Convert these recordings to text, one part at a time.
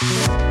Thank you.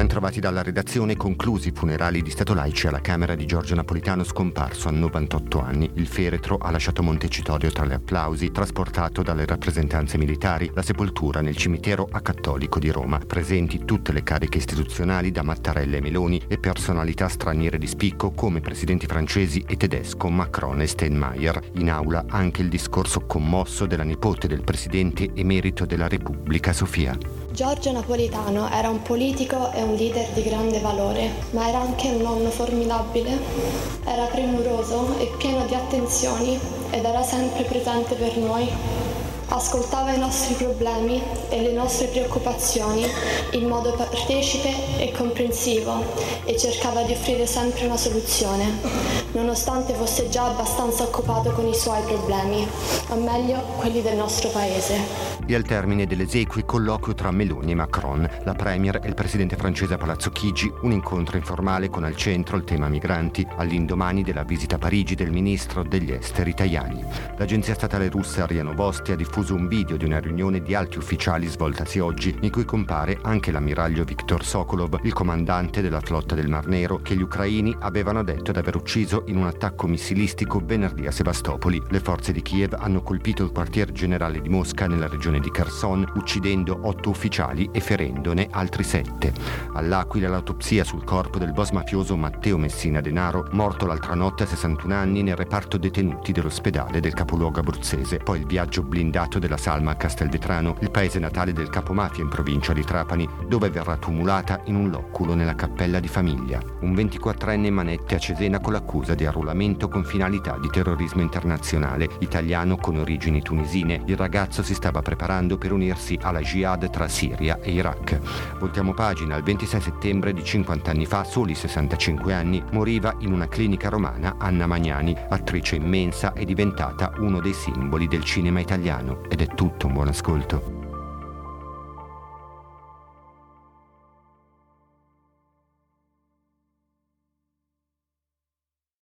Bentrovati dalla redazione, conclusi i funerali di Stato laici alla Camera di Giorgio Napolitano scomparso a 98 anni. Il feretro ha lasciato Montecitorio tra gli applausi, trasportato dalle rappresentanze militari, la sepoltura nel cimitero acattolico di Roma. Presenti tutte le cariche istituzionali da Mattarella e Meloni e personalità straniere di spicco come presidenti francesi e tedesco Macron e Steinmeier. In aula anche il discorso commosso della nipote del presidente emerito della Repubblica Sofia. Giorgio Napolitano era un politico e un leader di grande valore, ma era anche un nonno formidabile. Era premuroso e pieno di attenzioni ed era sempre presente per noi. Ascoltava i nostri problemi e le nostre preoccupazioni in modo partecipe e comprensivo e cercava di offrire sempre una soluzione, nonostante fosse già abbastanza occupato con i suoi problemi, o meglio quelli del nostro paese e al termine dell'esequi colloquio tra Meloni e Macron, la Premier e il presidente francese a Palazzo Chigi, un incontro informale con al centro il tema migranti, all'indomani della visita a Parigi del ministro degli esteri italiani. L'agenzia statale russa Ria Novosti ha diffuso un video di una riunione di alti ufficiali svoltasi oggi, in cui compare anche l'ammiraglio Viktor Sokolov, il comandante della flotta del Mar Nero, che gli ucraini avevano detto di aver ucciso in un attacco missilistico venerdì a Sebastopoli. Le forze di Kiev hanno colpito il quartier generale di Mosca nella regione di Kherson, uccidendo otto ufficiali e ferendone altri sette. All'Aquila l'autopsia sul corpo del boss mafioso Matteo Messina Denaro, morto l'altra notte a 61 anni nel reparto detenuti dell'ospedale del capoluogo abruzzese. Poi il viaggio blindato della Salma a Castelvetrano, il paese natale del capomafia in provincia di Trapani, dove verrà tumulata in un loculo nella cappella di famiglia. Un 24enne manette a Cesena con l'accusa di arruolamento con finalità di terrorismo internazionale, italiano con origini tunisine. Il ragazzo si stava preparando per unirsi alla jihad tra Siria e Iraq. Voltiamo pagina, il 26 settembre di 50 anni fa, soli 65 anni, moriva in una clinica romana Anna Magnani, attrice immensa e diventata uno dei simboli del cinema italiano. Ed è tutto un buon ascolto.